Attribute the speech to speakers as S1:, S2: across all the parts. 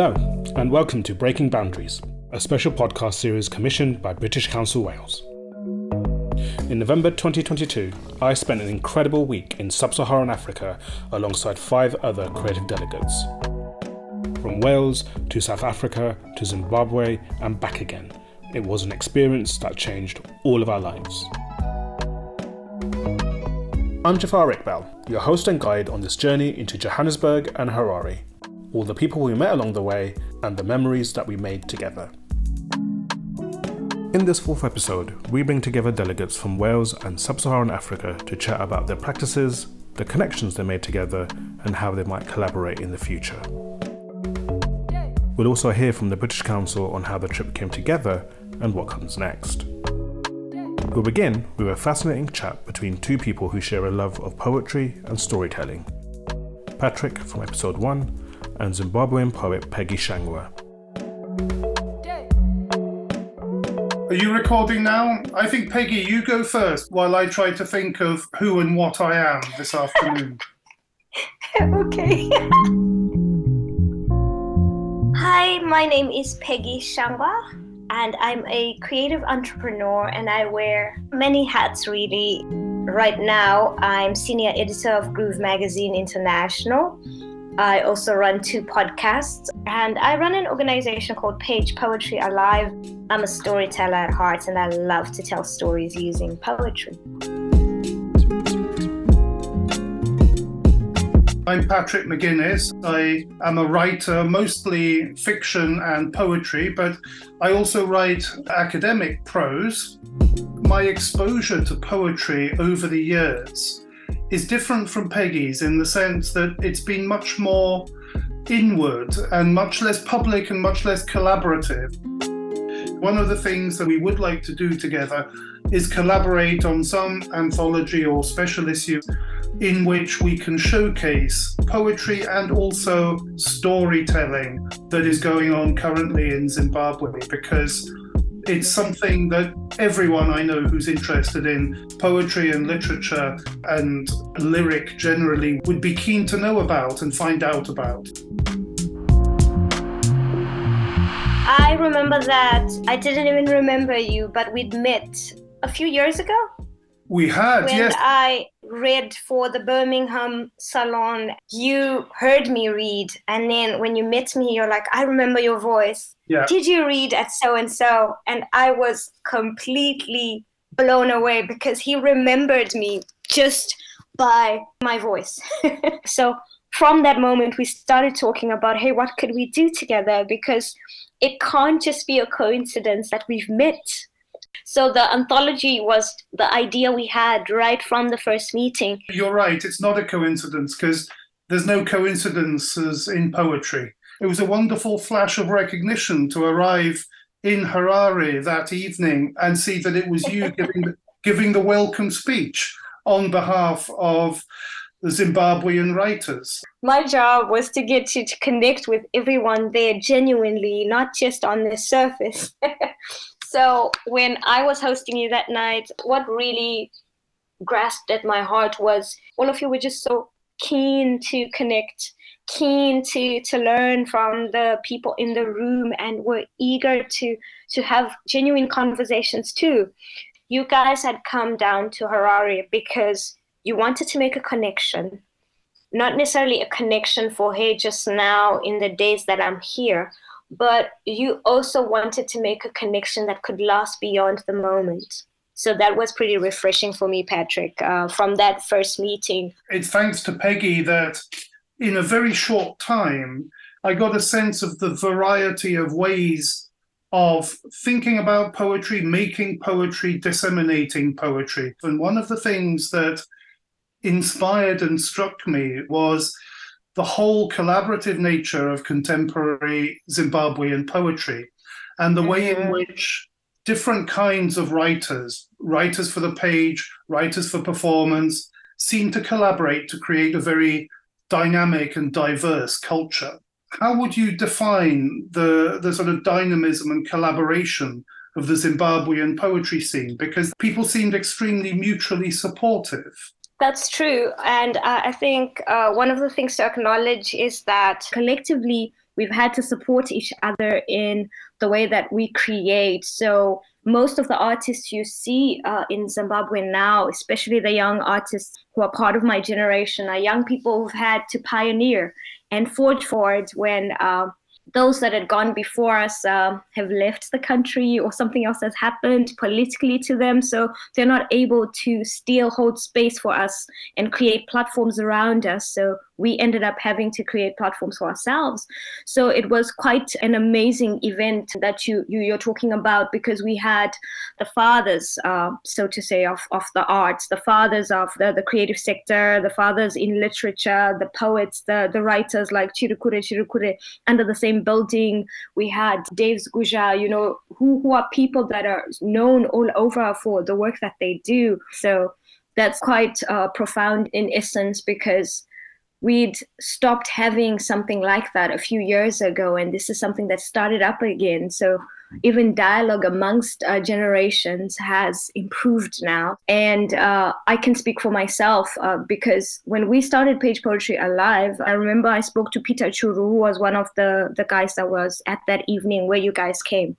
S1: Hello, and welcome to Breaking Boundaries, a special podcast series commissioned by British Council Wales. In November 2022, I spent an incredible week in sub Saharan Africa alongside five other creative delegates. From Wales to South Africa to Zimbabwe and back again, it was an experience that changed all of our lives. I'm Jafar Iqbal, your host and guide on this journey into Johannesburg and Harare, all the people we met along the way, and the memories that we made together. In this fourth episode, we bring together delegates from Wales and Sub Saharan Africa to chat about their practices, the connections they made together, and how they might collaborate in the future. We'll also hear from the British Council on how the trip came together and what comes next. We'll begin with a fascinating chat between two people who share a love of poetry and storytelling Patrick from episode 1 and Zimbabwean poet Peggie Shangwa.
S2: Are you recording now? I think, Peggie, you go first while I try to think of who and what I am this afternoon.
S3: okay. Hi, my name is Peggie Shangwa, and I'm a creative entrepreneur, and I wear many hats really. Right now, I'm senior editor of Groove Magazine International I also run two podcasts and I run an organization called Page Poetry Alive. I'm a storyteller at heart and I love to tell stories using poetry.
S2: I'm Patrick McGuinness. I am a writer, mostly fiction and poetry, but I also write academic prose. My exposure to poetry over the years is different from Peggie's in the sense that it's been much more inward and much less public and much less collaborative. One of the things that we would like to do together is collaborate on some anthology or special issue in which we can showcase poetry and also storytelling that is going on currently in Zimbabwe because it's something that everyone I know who's interested in poetry and literature and lyric generally would be keen to know about and find out about.
S3: I remember that I didn't even remember you, but we'd met a few years ago.
S2: We had,
S3: when
S2: yes.
S3: I read for the Birmingham Salon, you heard me read. And then when you met me, you're like, I remember your voice.
S2: Yeah.
S3: Did you read at so and so? And I was completely blown away because he remembered me just by my voice. so from that moment, we started talking about, hey, what could we do together? Because it can't just be a coincidence that we've met so the anthology was the idea we had right from the first meeting.
S2: You're right, it's not a coincidence because there's no coincidences in poetry. It was a wonderful flash of recognition to arrive in Harare that evening and see that it was you giving the, giving the welcome speech on behalf of the Zimbabwean writers.
S3: My job was to get you to connect with everyone there genuinely, not just on the surface. So when I was hosting you that night, what really grasped at my heart was all of you were just so keen to connect keen to to learn from the people in the room and were eager to to have genuine conversations too. You guys had come down to harare because you wanted to make a connection not necessarily a connection for hey just now in the days that i'm here but you also wanted to make a connection that could last beyond the moment. So that was pretty refreshing for me, Patrick, uh, from that first meeting.
S2: It's thanks to Peggie that in a very short time, I got a sense of the variety of ways of thinking about poetry, making poetry, disseminating poetry. And one of the things that inspired and struck me was the whole collaborative nature of contemporary Zimbabwean poetry and the way in mm-hmm. which different kinds of writers, writers for the page, writers for performance, seem to collaborate to create a very dynamic and diverse culture. How would you define the, the sort of dynamism and collaboration of the Zimbabwean poetry scene? Because people seemed extremely mutually supportive.
S3: That's true. And uh, I think uh, one of the things to acknowledge is that collectively we've had to support each other in the way that we create. So most of the artists you see uh, in Zimbabwe now, especially the young artists who are part of my generation, are young people who've had to pioneer and forge forward when uh, those that had gone before us uh, have left the country or something else has happened politically to them. So they're not able to still hold space for us and create platforms around us. So we ended up having to create platforms for ourselves. So it was quite an amazing event that you, you are talking about because we had the fathers, uh, so to say, of, of the arts, the fathers of the, the creative sector, the fathers in literature, the poets, the, the writers like Chirikure Chirikure under the same building. We had Dave Guja, you know, who, who are people that are known all over for the work that they do. So that's quite uh, profound in essence because we'd stopped having something like that a few years ago and this is something that started up again. So even dialogue amongst uh, generations has improved now. And uh, i can speak for myself uh, because when we started page poetry alive i remember i spoke to peter churu who was one of the, the guys that was at that evening where you guys came.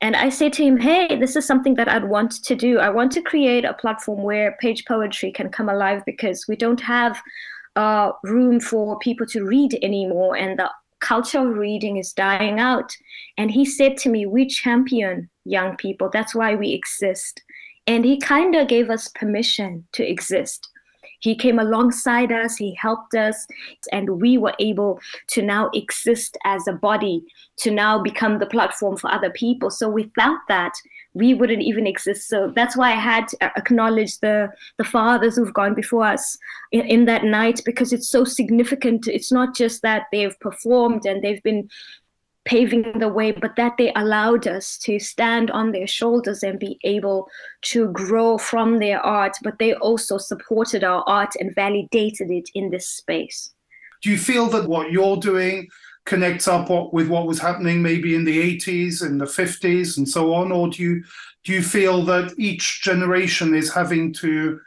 S3: And I said to him, hey, this is something that I'd want to do. I want to create a platform where page poetry can come alive because we don't have uh, room for people to read anymore, and the culture of reading is dying out. And he said to me, We champion young people. That's why we exist. And he kind of gave us permission to exist. He came alongside us, he helped us, and we were able to now exist as a body, to now become the platform for other people. So without that, we wouldn't even exist. So that's why I had to acknowledge the the fathers who've gone before us in, in that night because it's so significant. It's not just that they've performed and they've been paving the way, but that they allowed us to stand on their shoulders and be able to grow from their art, but they also supported our art and validated it in this space.
S2: Do you feel that what you're doing connects up with what was happening maybe in the 80s and the 50s and so on? Or do you do you feel that each generation is having to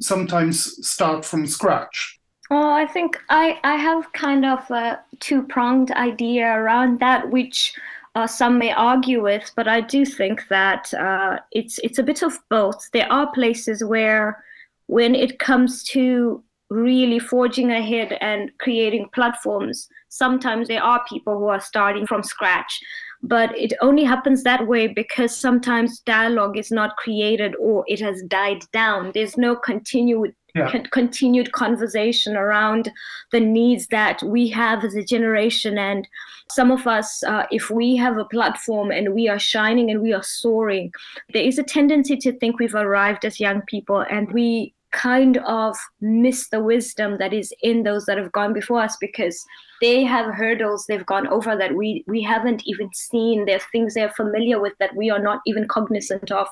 S2: sometimes start from scratch?
S3: Well i think i i have kind of a two-pronged idea around that which uh, some may argue with but i do think that uh, it's it's a bit of both. There are places where when it comes to really forging ahead and creating platforms. Sometimes there are people who are starting from scratch but it only happens that way because sometimes dialogue is not created or it has died down. There's no continued yeah. con- continued conversation around the needs that we have as a generation. And some of us uh, if we have a platform and we are shining and we are soaring there is a tendency to think we've arrived as young people and we kind of miss the wisdom that is in those that have gone before us because they have hurdles they've gone over that we we haven't even seen. There are things they're familiar with that we are not even cognizant of.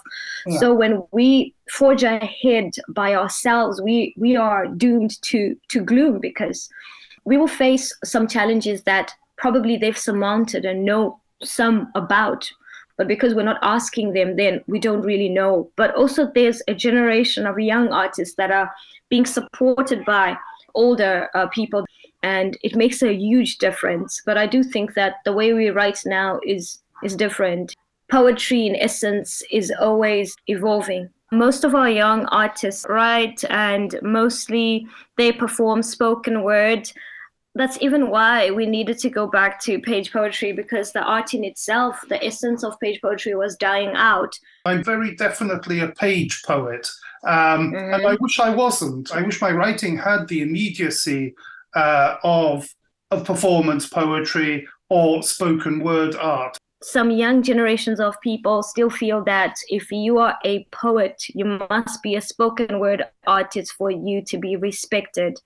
S3: Yeah. so when we forge ahead by ourselves we we are doomed to to gloom because we will face some challenges that probably they've surmounted and know some about but because we're not asking them then we don't really know. But also there's a generation of young artists that are being supported by older uh, people and it makes a huge difference. But i do think that the way we write now is is different. Poetry in essence is always evolving. Most of our young artists write and mostly they perform spoken word that's even why we needed to go back to page poetry because the art in itself, the essence of page poetry was dying out.
S2: I'm very definitely a page poet. Um, mm-hmm. And I wish I wasn't. I wish my writing had the immediacy uh, of, of performance poetry or spoken word art
S3: some young generations of people still feel that if you are a poet, you must be a spoken word artist for you to be respected.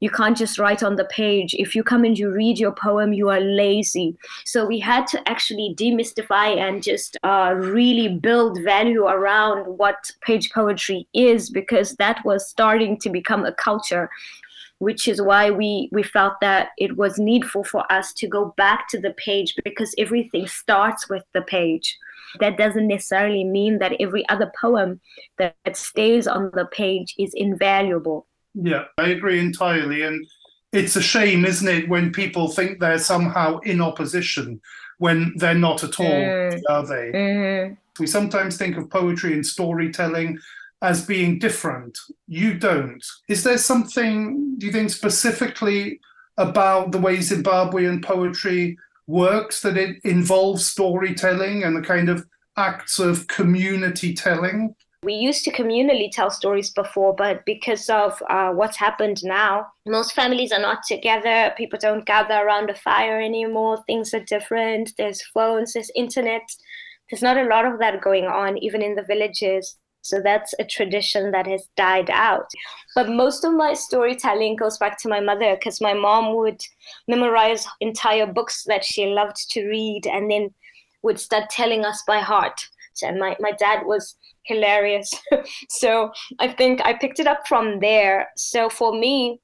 S3: You can't just write on the page. If you come and you read your poem, you are lazy. So we had to actually demystify and just uh, really build value around what page poetry is because that was starting to become a culture which is why we we felt that it was needful for us to go back to the page because everything starts with the page that doesn't necessarily mean that every other poem that stays on the page is invaluable
S2: yeah i agree entirely and it's a shame, isn't it, when people think they're somehow in opposition when they're not at all, mm. are they? Mm-hmm. We sometimes think of poetry and storytelling as being different. You don't. Is there something, do you think, specifically about the way Zimbabwean poetry works that it involves storytelling and the kind of acts of community telling?
S3: We used to communally tell stories before, but because of uh, what's happened now, most families are not together. People don't gather around a fire anymore. Things are different. There's phones, there's internet. There's not a lot of that going on, even in the villages. So that's a tradition that has died out. But most of my storytelling goes back to my mother because my mom would memorize entire books that she loved to read and then would start telling us by heart. And my, my dad was hilarious. so I think I picked it up from there. So for me,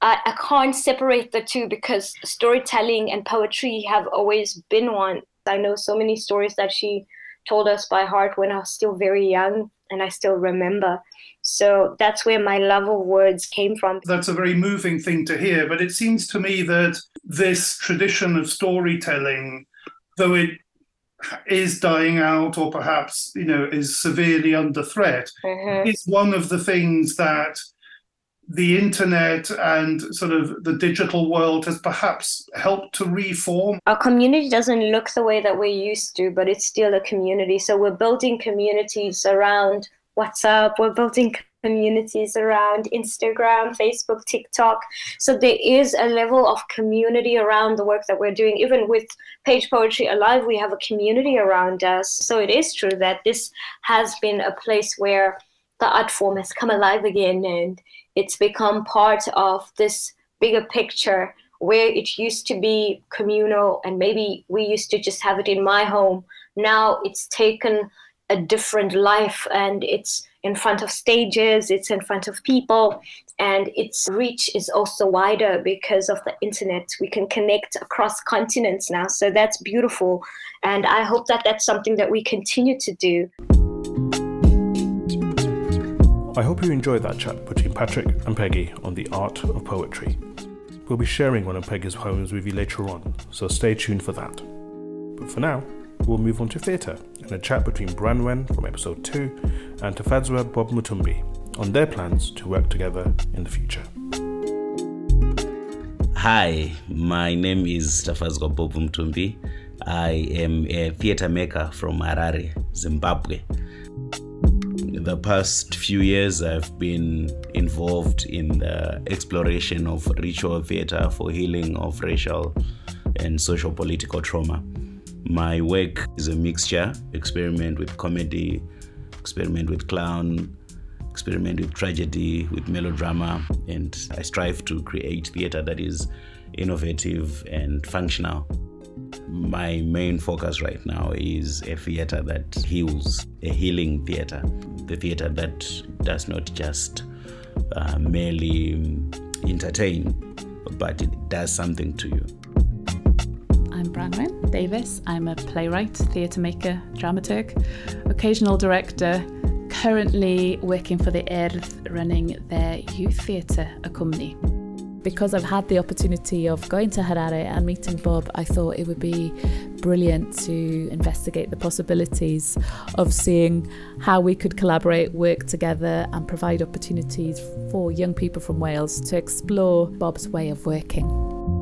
S3: I, I can't separate the two because storytelling and poetry have always been one. I know so many stories that she told us by heart when I was still very young and I still remember. So that's where my love of words came from.
S2: That's a very moving thing to hear, but it seems to me that this tradition of storytelling, though it is dying out or perhaps you know is severely under threat mm-hmm. is one of the things that the internet and sort of the digital world has perhaps helped to reform
S3: our community doesn't look the way that we're used to but it's still a community so we're building communities around whatsapp we're building communities around Instagram, Facebook, TikTok. So there is a level of community around the work that we're doing. Even with Page Poetry Alive, we have a community around us. So it is true that this has been a place where the art form has come alive again and it's become part of this bigger picture where it used to be communal and maybe we used to just have it in my home. Now it's taken a different life and it's in front of stages, it's in front of people, and its reach is also wider because of the internet. We can connect across continents now, so that's beautiful. And I hope that that's something that we continue to do.
S1: I hope you enjoyed that chat between Patrick and Peggie on the art of poetry. We'll be sharing one of Peggie's poems with you later on, so stay tuned for that. But for now, we'll move on to theatre and a chat between Branwen from episode 2 and Tafadzwa Bob Mutumbi on their plans to work together in the future.
S4: Hi, my name is Tafadzwa Bob Mutumbi. I am a theatre maker from Harare, Zimbabwe. The past few years, I've been involved in the exploration of ritual theatre for healing of racial and social political trauma. My work is a mixture experiment with comedy, experiment with clown, experiment with tragedy, with melodrama, and I strive to create theater that is innovative and functional. My main focus right now is a theater that heals, a healing theater, the theater that does not just uh, merely entertain, but it does something to you.
S5: I'm Branwen Davies. I'm a playwright, theatre maker, dramaturg, occasional director, currently working for the Urdd running their youth theatre company. Because I've had the opportunity of going to Harare and meeting Bob, I thought it would be brilliant to investigate the possibilities of seeing how we could collaborate, work together, and provide opportunities for young people from Wales to explore Bob's way of working.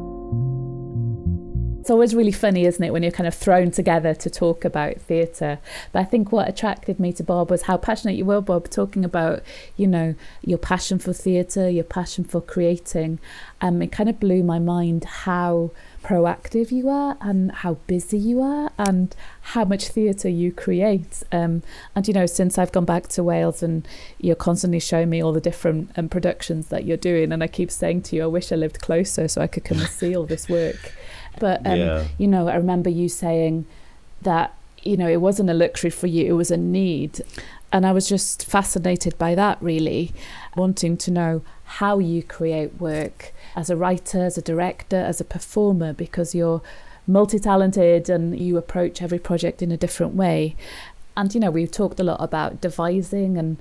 S5: It's always really funny, isn't it, when you're kind of thrown together to talk about theatre. But I think what attracted me to Bob was how passionate you were, Bob, talking about, you know, your passion for theatre, your passion for creating. Um, it kind of blew my mind how proactive you are and how busy you are and how much theatre you create. Um, and you know, since I've gone back to Wales and you're constantly showing me all the different um, productions that you're doing, and I keep saying to you, I wish I lived closer so I could come and see all this work. But um, yeah. you know, I remember you saying that you know it wasn't a luxury for you; it was a need, and I was just fascinated by that. Really, wanting to know how you create work as a writer, as a director, as a performer, because you're multi-talented and you approach every project in a different way. And you know, we've talked a lot about devising and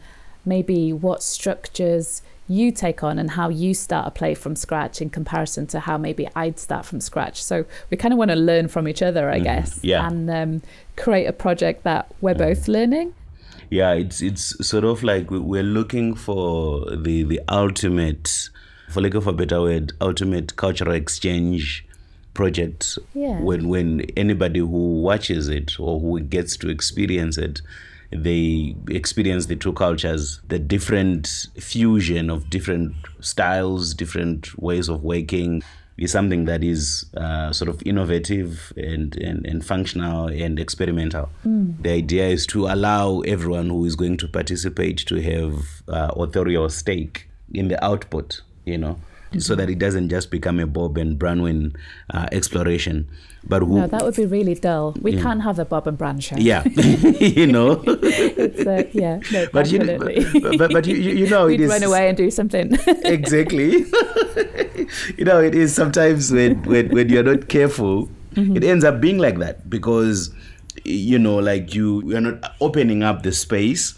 S5: maybe what structures you take on and how you start a play from scratch in comparison to how maybe I'd start from scratch. So we kind of want to learn from each other, I mm-hmm. guess,
S4: yeah.
S5: and um, create a project that we're mm-hmm. both learning.
S4: Yeah, it's it's sort of like we're looking for the the ultimate, for lack of a better word, ultimate cultural exchange project.
S5: Yeah.
S4: When when anybody who watches it or who gets to experience it they experience the two cultures, the different fusion of different styles, different ways of working is something that is uh, sort of innovative and, and, and functional and experimental. Mm. The idea is to allow everyone who is going to participate to have uh, authorial stake in the output, you know. So that it doesn't just become a Bob and Branwen uh, exploration but who,
S5: no, that would be really dull. We yeah. can't have a Bob and Bran show.
S4: Yeah, you know.
S5: uh, yeah, no, but
S4: you, but, but, but you, you know,
S5: we'd run away and do something.
S4: exactly. you know, it is sometimes when when, when you're not careful, mm-hmm. it ends up being like that because you know, like you, you're not opening up the space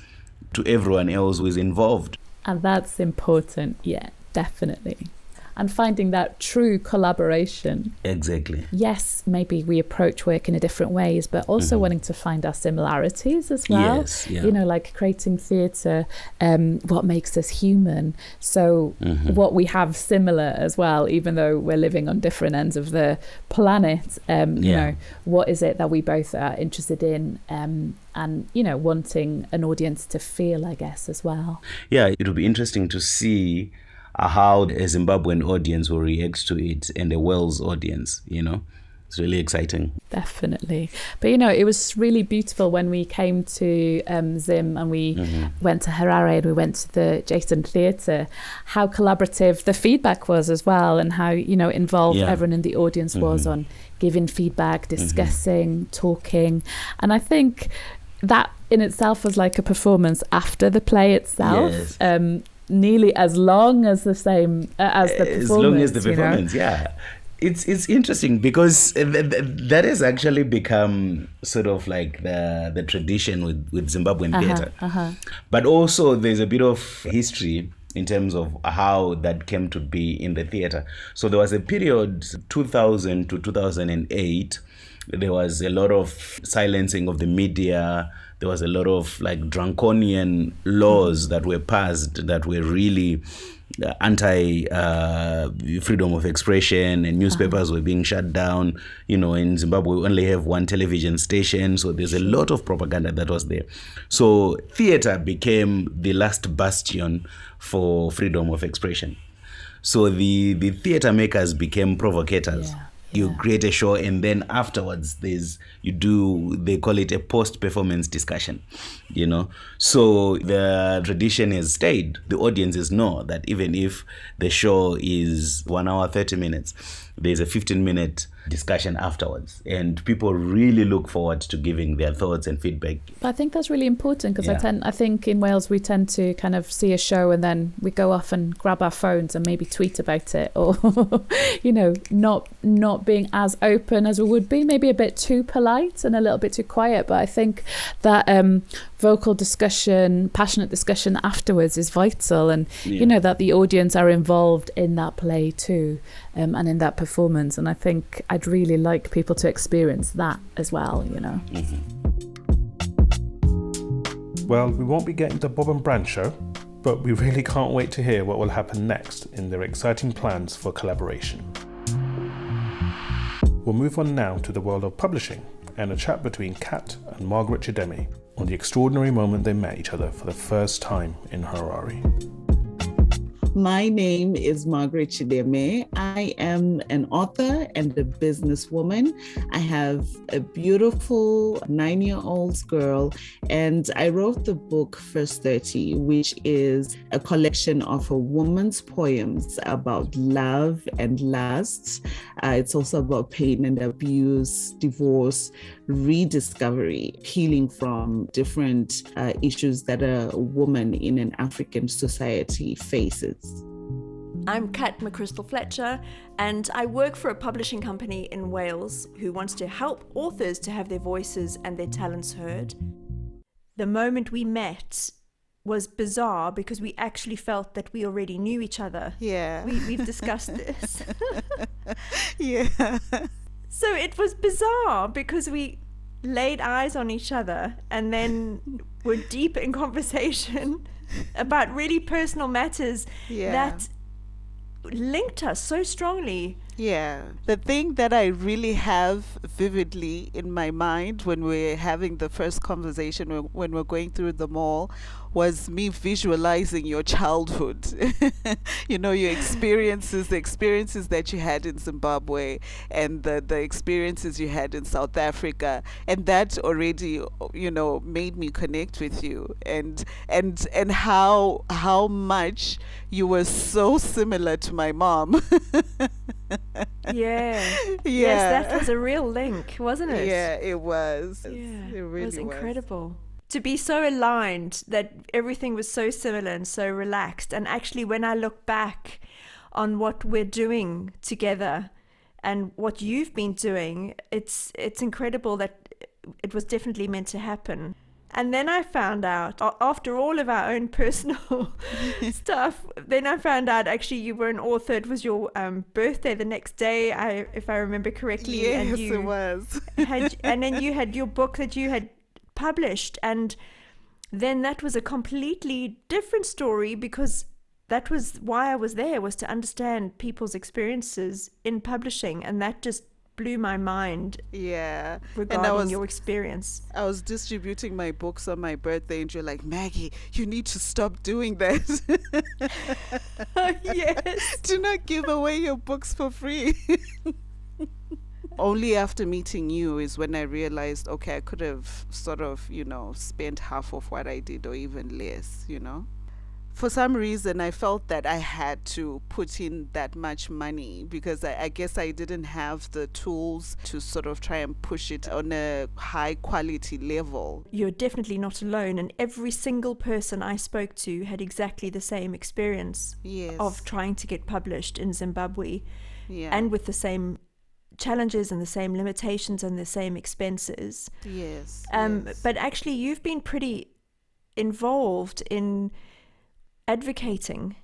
S4: to everyone else who is involved.
S5: And that's important. Yeah, definitely and finding that true collaboration.
S4: Exactly.
S5: Yes, maybe we approach work in a different ways, but also mm-hmm. wanting to find our similarities as well.
S4: Yes, yeah.
S5: You know, like creating theatre, um, what makes us human. So, mm-hmm. what we have similar as well, even though we're living on different ends of the planet. Um, yeah. You know, what is it that we both are interested in? Um, and you know wanting an audience to feel i guess as well
S4: yeah it will be interesting to see how a Zimbabwean audience will react to it and a Wales audience, you know. It's really exciting.
S5: Definitely. But you know, it was really beautiful when we came to um, Zim and we mm-hmm. went to Harare and we went to the Jason Theatre, how collaborative the feedback was as well and how, you know, involved yeah. everyone in the audience mm-hmm. was on giving feedback, mm-hmm. discussing, mm-hmm. talking. And I think that in itself was like a performance after the play itself.
S4: Yes.
S5: Um, nearly as long as the same uh, as the performance. As long as the performance,
S4: you know? yeah. It's it's interesting because th- th- that has actually become sort of like the the tradition with with Zimbabwean
S5: uh-huh,
S4: theater.
S5: Uh-huh.
S4: But also there's a bit of history in terms of how that came to be in the theater. So there was a period 2000 to 2008 there was a lot of silencing of the media there was a lot of like draconian laws that were passed that were really uh, anti uh, freedom of expression and newspapers uh-huh. were being shut down. You know in zimbabwe we only have one television station so there's a lot of propaganda that was there. So theater became the last bastion for freedom of expression. So the the theater makers became provocators.
S5: Yeah
S4: you create a show and then afterwards there's you do they call it a post performance discussion you know? So the tradition has stayed. The audiences know that even if the show is 1 hour 30 minutes there's a 15 minute discussion afterwards. And people really look forward to giving their thoughts and feedback.
S5: But i think that's really important because yeah. i tend i think in wales we tend to kind of see a show and then we go off and grab our phones and maybe tweet about it or you know not not being as open as we would be. Maybe a bit too polite and a little bit too quiet but i think that um, vocal discussion passionate discussion afterwards is vital and yeah. you know that the audience are involved in that play too um, and in that performance and i think I'd really like people to experience that as well, you know. Mm-hmm.
S1: Well, we won't be getting the Bob and Bran show, but we really can't wait to hear what will happen next in their exciting plans for collaboration. We'll move on now to the world of publishing and a chat between Cat and Margaret Chideme on the extraordinary moment they met each other for the first time in Harare.
S6: My name is Margaret Chideme. I am an author and a businesswoman. I have a beautiful nine year old girl, and I wrote the book First 30, which is a collection of a woman's poems about love and lust. Uh, it's also about pain and abuse, divorce, rediscovery, healing from different uh, issues that a woman in an African society faces.
S7: I'm Kat McChrystal Fletcher, and I work for a publishing company in Wales who wants to help authors to have their voices and their talents heard. The moment we met was bizarre because we actually felt that we already knew each other.
S8: Yeah.
S7: We, we've discussed this.
S8: yeah.
S7: so it was bizarre because we laid eyes on each other and then were deep in conversation about really personal matters
S8: Yeah.
S7: that linked us so strongly.
S8: Yeah. The thing that I really have vividly in my mind when we're having the first conversation, when- when we're going through the mall, was me visualizing your childhood. you know, your experiences, the experiences that you had in Zimbabwe and the, the experiences you had in South Africa. And that already, you know, made me connect with you and and and how how much you were so similar to my mom.
S7: Yeah.
S8: Yeah.
S7: Yes, that was a real link, wasn't it?
S8: Yeah, it was.
S7: Yeah,
S8: it really
S7: was incredible. To be so aligned that everything was so similar and so relaxed. And actually, when I look back on what we're doing together and what you've been doing, it's it's incredible that it was definitely meant to happen. And then I found out, after all of our own personal stuff, then I found out actually you were an author. It was your um, birthday the next day, I, if I remember correctly.
S8: Yes,
S7: and you,
S8: it was.
S7: had and then you had your book that you had published and then that was a completely different story because that was why I was there was to understand people's experiences in publishing and that just blew my mind
S8: Yeah.
S7: regarding
S8: was
S7: your experience.
S8: I was distributing my books on my birthday and you're like, Maggie, you need to stop doing that.
S7: yes.
S8: Do not give away your books for free. Only after meeting you is when I realized, okay, I could have sort of, you know, spent half of what I did or even less, you know. For some reason, I felt that I had to put in that much money because I, I guess I didn't have the tools to sort of try and push it on a high quality level.
S7: You're definitely not alone and every single person I spoke to had exactly the same experience
S8: Yes.
S7: of trying to get published in Zimbabwe.
S8: yeah.
S7: and with the same challenges and the same limitations and the same expenses.
S8: yes.
S7: Um,
S8: yes.
S7: But actually, you've been pretty involved in advocating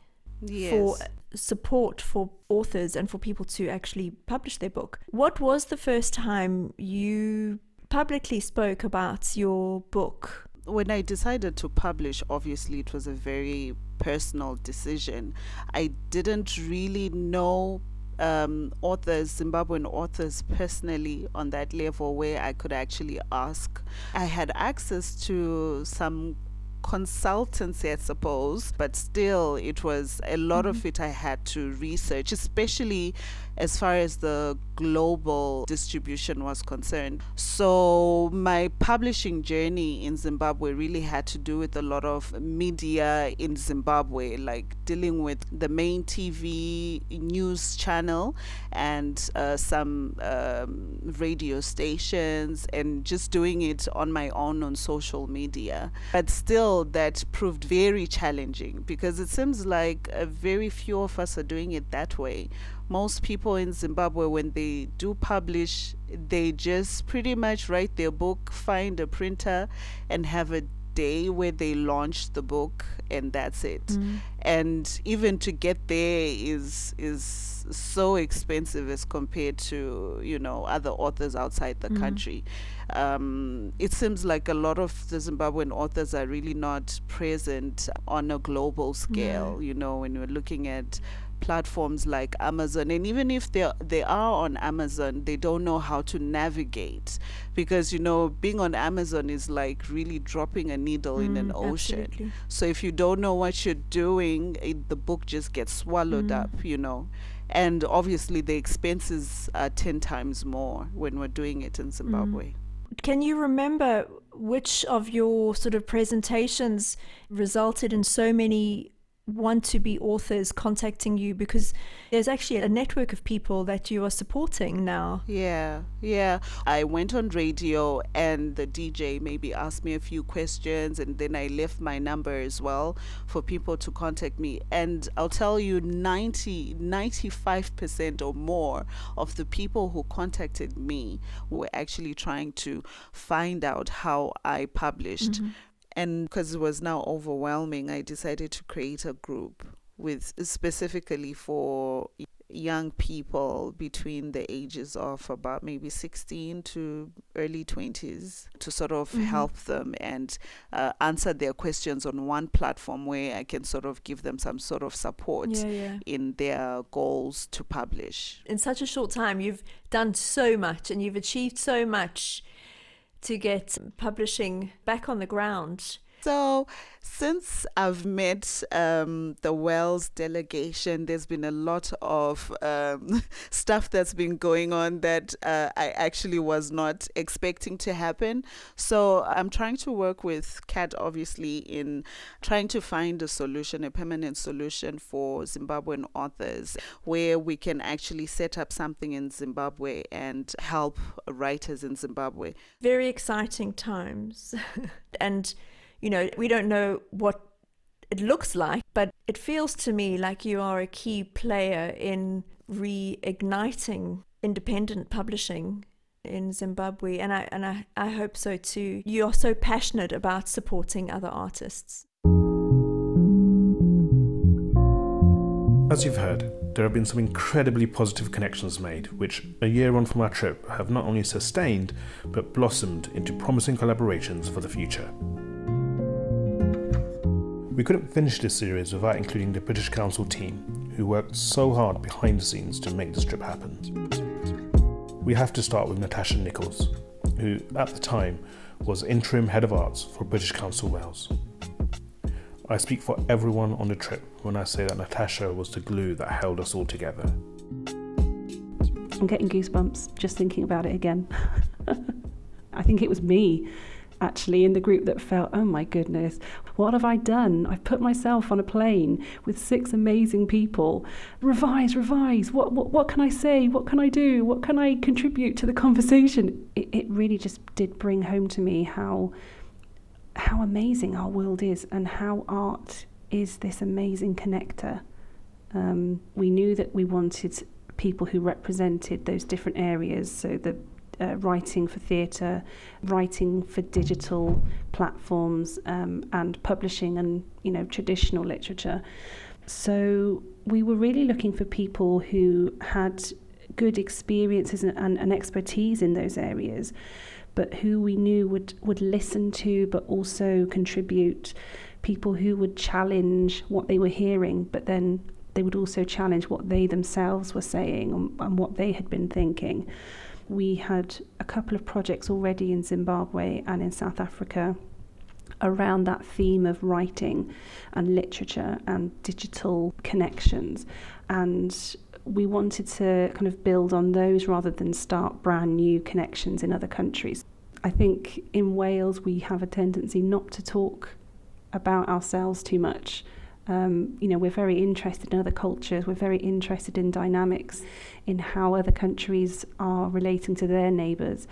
S8: yes.
S7: for support for authors and for people to actually publish their book. What was the first time you publicly spoke about your book?
S8: when I decided to publish, obviously it was a very personal decision. I didn't really know um, authors, Zimbabwean authors, personally on that level where I could actually ask. I had access to some consultancy, I suppose, but still, it was a lot of it I had to research, especially as far as the global distribution was concerned. So, my publishing journey in Zimbabwe really had to do with a lot of media in Zimbabwe, like dealing with the main TV news channel and uh, some um, radio stations, and just doing it on my own on social media. But still, that proved very challenging because it seems like uh, very few of us are doing it that way most people in Zimbabwe, when they do publish, they just pretty much write their book, find a printer, and have a day where they launch the book, and that's it. And even to get there is is so expensive as compared to you know other authors outside the country. Um, it seems like a lot of the Zimbabwean authors are really not present on a global scale. You know, when we're looking at platforms like Amazon. And even if they they are on Amazon they don't know how to navigate because you know being on Amazon is like really dropping a needle in mm, an ocean.
S7: absolutely.
S8: so if you don't know what you're doing it, the book just gets swallowed mm. up you know. And obviously the expenses are 10 times more when we're doing it in mm. Zimbabwe.
S7: Can you remember which of your sort of presentations resulted in so many want to be authors contacting you because there's actually a network of people that you are supporting now.
S8: Yeah, yeah. I went on radio and the DJ maybe asked me a few questions and then I left my number as well for people to contact me. And I'll tell you 90 95% or more of the people who contacted me were actually trying to find out how I published. Mm-hmm. And because it was now overwhelming, I decided to create a group with specifically for young people between the ages of about maybe 16 to early 20s to sort of mm-hmm. help them and uh, answer their questions on one platform where I can sort of give them some sort of support yeah, yeah. in their goals to publish.
S7: In such a short time, you've done so much and you've achieved so much to get publishing back on the ground.
S8: So, since I've met um, the Wales delegation, there's been a lot of um, stuff that's been going on that uh, I actually was not expecting to happen. So, I'm trying to work with Cat, obviously, in trying to find a solution, a permanent solution for Zimbabwean authors, where we can actually set up something in Zimbabwe and help writers in Zimbabwe.
S7: Very exciting times. and you know, we don't know what it looks like, but it feels to me like you are a key player in reigniting independent publishing in Zimbabwe and I and I, I hope so too. You are so passionate about supporting other artists.
S1: As you've heard, there have been some incredibly positive connections made, which, a year on from our trip, have not only sustained but blossomed into promising collaborations for the future. We couldn't finish this series without including the British Council team, who worked so hard behind the scenes to make this trip happen. We have to start with Natasha Nicholls, who at the time was interim head of arts for British Council Wales. I speak for everyone on the trip when I say that Natasha was the glue that held us all together.
S9: I'm getting goosebumps just thinking about it again. I think it was me actually in the group that felt, oh my goodness, what have I done? I've put myself on a plane with six amazing people. Revise, revise. What, what, what can I say? What can I do? What can I contribute to the conversation? It, it really just did bring home to me how how amazing our world is and how art is this amazing connector. Um, we knew that we wanted people who represented those different areas, so the uh, writing for theatre, writing for digital platforms, um, and publishing and you know traditional literature. So we were really looking for people who had good experiences and, and, and expertise in those areas, but who we knew would would listen to, but also contribute. People who would challenge what they were hearing, but then they would also challenge what they themselves were saying and, and what they had been thinking. We had a couple of projects already in Zimbabwe and in South Africa around that theme of writing and literature and digital connections. And we wanted to kind of build on those rather than start brand new connections in other countries. I think in Wales we have a tendency not to talk about ourselves too much um, you know, we're very interested in other cultures. We're very interested in dynamics, in how other countries are relating to their neighbours.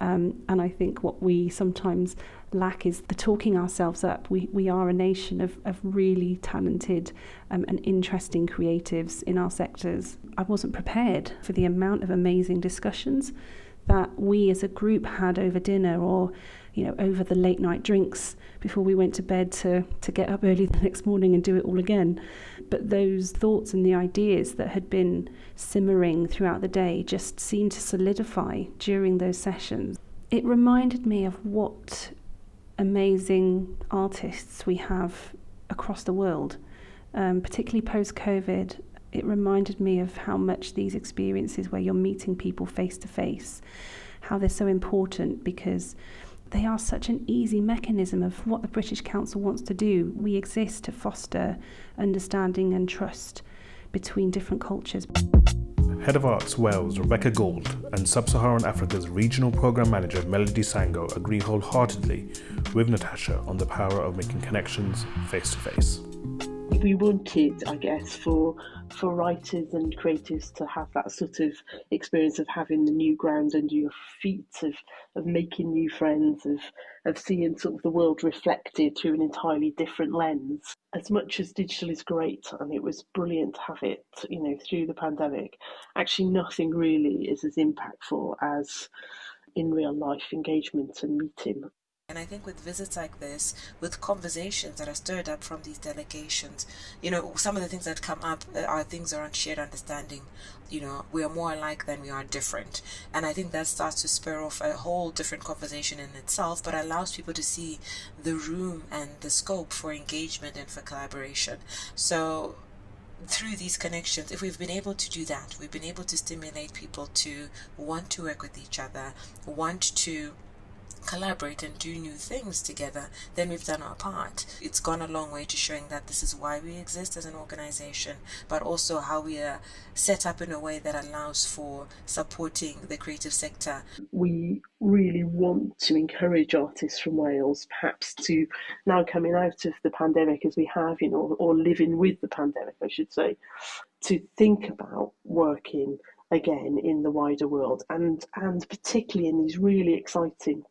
S9: Um, and I think what we sometimes lack is the talking ourselves up. We, we are a nation of, of really talented um, and interesting creatives in our sectors. I wasn't prepared for the amount of amazing discussions that we as a group had over dinner or you know, over the late night drinks before we went to bed to, to get up early the next morning and do it all again. But those thoughts and the ideas that had been simmering throughout the day just seemed to solidify during those sessions. It reminded me of what amazing artists we have across the world, um, particularly post COVID. It reminded me of how much these experiences where you're meeting people face to face, how they're so important because they are such an easy mechanism of what the British Council wants to do. We exist to foster understanding and trust between different cultures.
S1: Head of Arts Wales, Rebecca Gould, and Sub Saharan Africa's Regional Programme Manager Melody Sango agree wholeheartedly with Natasha on the power of making connections face to face
S10: we wanted, I guess, for for writers and creatives to have that sort of experience of having the new ground under your feet, of of making new friends, of of seeing sort of the world reflected through an entirely different lens. As much as digital is great and it was brilliant to have it, you know, through the pandemic, actually nothing really is as impactful as in real life engagement and meeting.
S11: And I think with visits like this, with conversations that are stirred up from these delegations, you know, some of the things that come up uh, are things around shared understanding. You know, we are more alike than we are different. And I think that starts to spur off a whole different conversation in itself, but allows people to see the room and the scope for engagement and for collaboration. So through these connections, if we've been able to do that, we've been able to stimulate people to want to work with each other, want to collaborate and do new things together, then we've done our part. It's gone a long way to showing that this is why we exist as an organization, but also how we are set up in a way that allows for supporting the creative sector.
S10: We really want to encourage artists from Wales, perhaps to now coming out of the pandemic as we have, you know, or living with the pandemic, I should say, to think about working again in the wider world and and particularly in these really exciting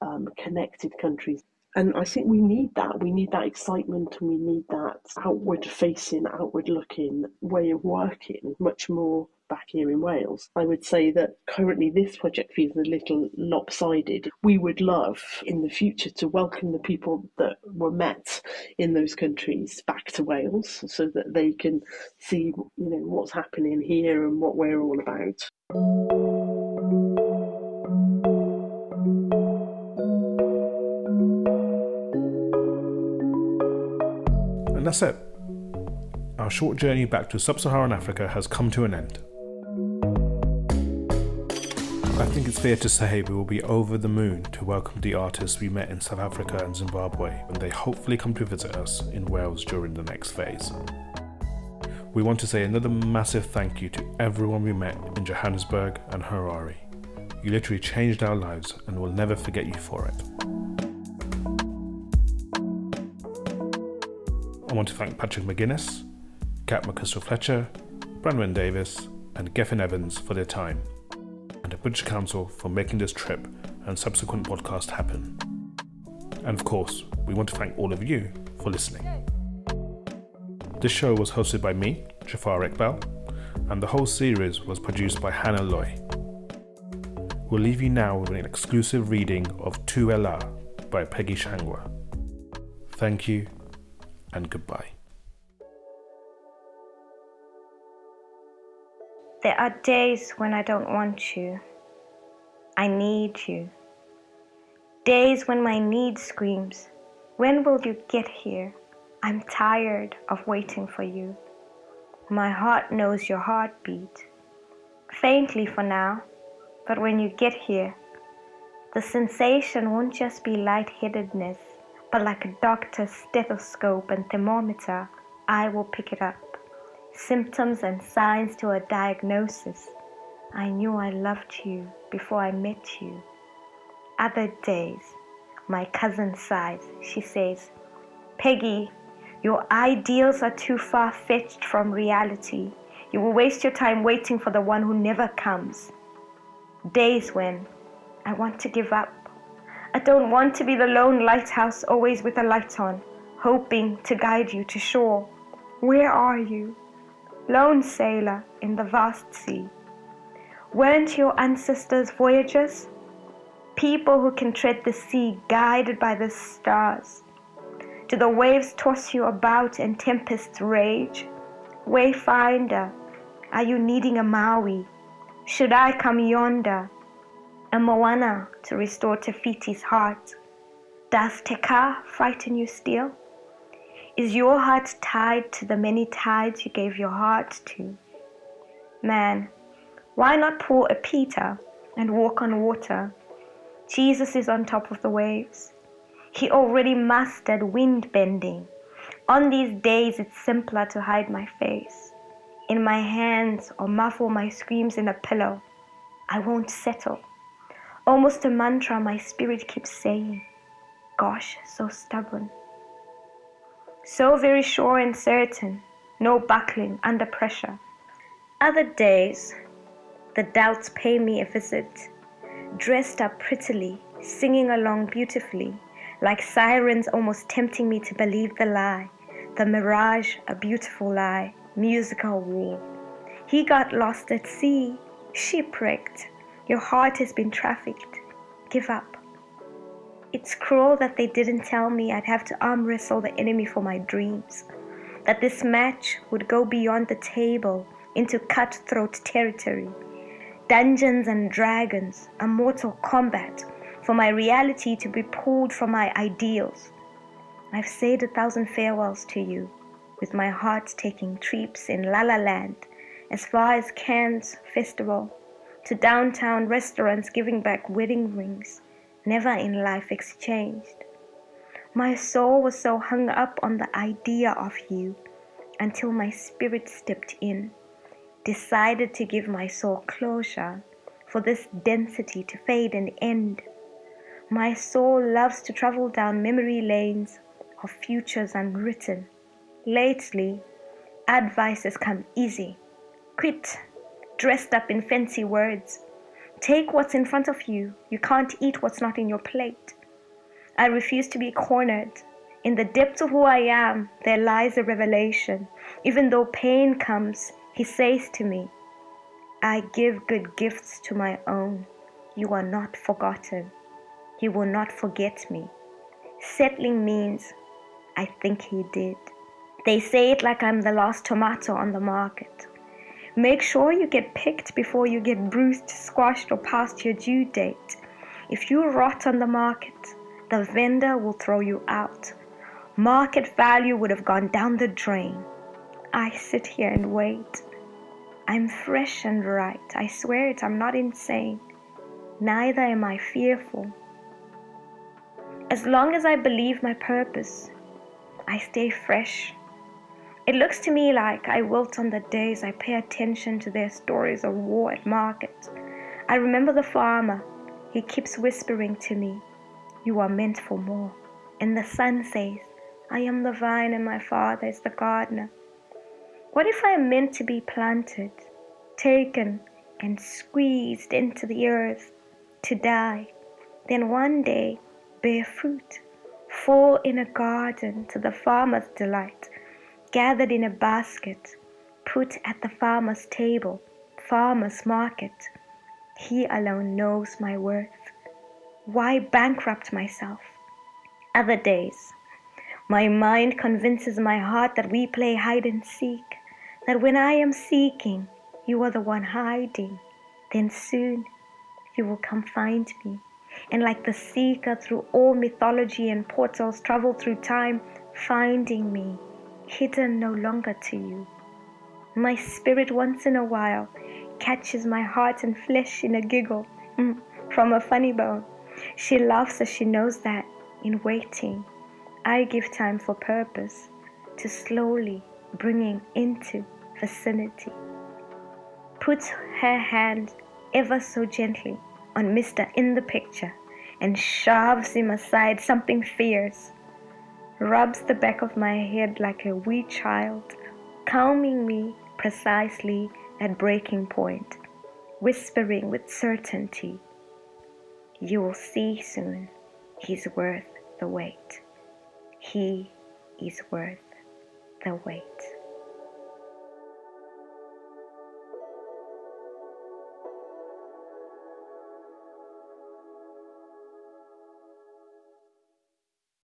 S10: um, connected countries. And I think we need that. We need that excitement and we need that outward facing, outward looking way of working much more back here in Wales. I would say that currently this project feels a little lopsided. We would love in the future to welcome the people that were met in those countries back to Wales so that they can see you know what's happening here and what we're all about.
S1: And that's it. Our short journey back to sub Saharan Africa has come to an end. I think it's fair to say we will be over the moon to welcome the artists we met in South Africa and Zimbabwe when they hopefully come to visit us in Wales during the next phase. We want to say another massive thank you to everyone we met in Johannesburg and Harare. You literally changed our lives and we'll never forget you for it. I want to thank Patrick McGuinness, Kat McChrystal Fletcher, Branwen Davies, and Geffen Evans for their time, and the British Council for making this trip and subsequent podcast happen. And of course, we want to thank all of you for listening. This show was hosted by me, Jafar Iqbal, and the whole series was produced by Hannah Loy. We'll leave you now with an exclusive reading of Tu Ella by Peggie Shangwa. Thank you and goodbye.
S3: There are days when I don't want you. I need you. Days when my need screams, When will you get here? I'm tired of waiting for you. My heart knows your heartbeat. Faintly for now, but when you get here, the sensation won't just be lightheadedness but like a doctor's stethoscope and thermometer, I will pick it up. Symptoms and signs to a diagnosis. I knew I loved you before I met you. Other days, my cousin sighs. She says, Peggie, your ideals are too far fetched from reality. You will waste your time waiting for the one who never comes. Days when I want to give up I don't want to be the lone lighthouse always with a light on, hoping to guide you to shore. Where are you? Lone sailor in the vast sea. Weren't your ancestors voyagers? People who can tread the sea guided by the stars. Do the waves toss you about and tempests rage? Wayfinder, are you needing a Maui? Should I come yonder? A Moana to restore Te Fiti's heart. Does Te Kā frighten you still? Is your heart tied to the many tides you gave your heart to? Man, why not pull a Peter and walk on water? Jesus is on top of the waves. He already mastered wind bending. On these days, it's simpler to hide my face in my hands or muffle my screams in a pillow. I won't settle. Almost a mantra my spirit keeps saying. Gosh, so stubborn. So very sure and certain, no buckling under pressure. Other days, the doubts pay me a visit, dressed up prettily, singing along beautifully, like sirens almost tempting me to believe the lie, the mirage, a beautiful lie, musical war. He got lost at sea, shipwrecked, your heart has been trafficked. Give up. It's cruel that they didn't tell me I'd have to arm wrestle the enemy for my dreams. That this match would go beyond the table into cutthroat territory. Dungeons and dragons, a mortal combat for my reality to be pulled from my ideals. I've said a thousand farewells to you, with my heart taking trips in La La Land, as far as Cannes Festival, to downtown restaurants giving back wedding rings, never in life exchanged. My soul was so hung up on the idea of you until my spirit stepped in, decided to give my soul closure for this density to fade and end. My soul loves to travel down memory lanes of futures unwritten. Lately, advice has come easy. Quit, dressed up in fancy words. Take what's in front of you. You can't eat what's not in your plate. I refuse to be cornered. In the depths of who I am, there lies a revelation. Even though pain comes, he says to me, I give good gifts to my own. You are not forgotten. He will not forget me. Settling means I think he did. They say it like I'm the last tomato on the market. Make sure you get picked before you get bruised, squashed, or past your due date. If you rot on the market, the vendor will throw you out. Market value would have gone down the drain. I sit here and wait. I'm fresh and right. I swear it, I'm not insane. Neither am I fearful. As long as I believe my purpose, I stay fresh. It looks to me like I wilt on the days I pay attention to their stories of war at market. I remember the farmer. He keeps whispering to me, You are meant for more. And the sun says, I am the vine and my father is the gardener. What if I am meant to be planted, taken, and squeezed into the earth to die? Then one day bear fruit, fall in a garden to the farmer's delight, gathered in a basket, put at the farmer's table, farmer's market. He alone knows my worth. Why bankrupt myself? Other days, my mind convinces my heart that we play hide and seek, that when I am seeking, you are the one hiding. Then soon you will come find me and like the seeker through all mythology and portals travel through time, finding me, hidden no longer to you. My spirit once in a while catches my heart and flesh in a giggle mm, from a funny bone. She laughs as she knows that in waiting, I give time for purpose to slowly bringing into vicinity. Puts her hand ever so gently on Mr. in the picture and shoves him aside something fierce, rubs the back of my head like a wee child, calming me precisely at breaking point, whispering with certainty, You will see soon he's worth the wait. He is worth the wait.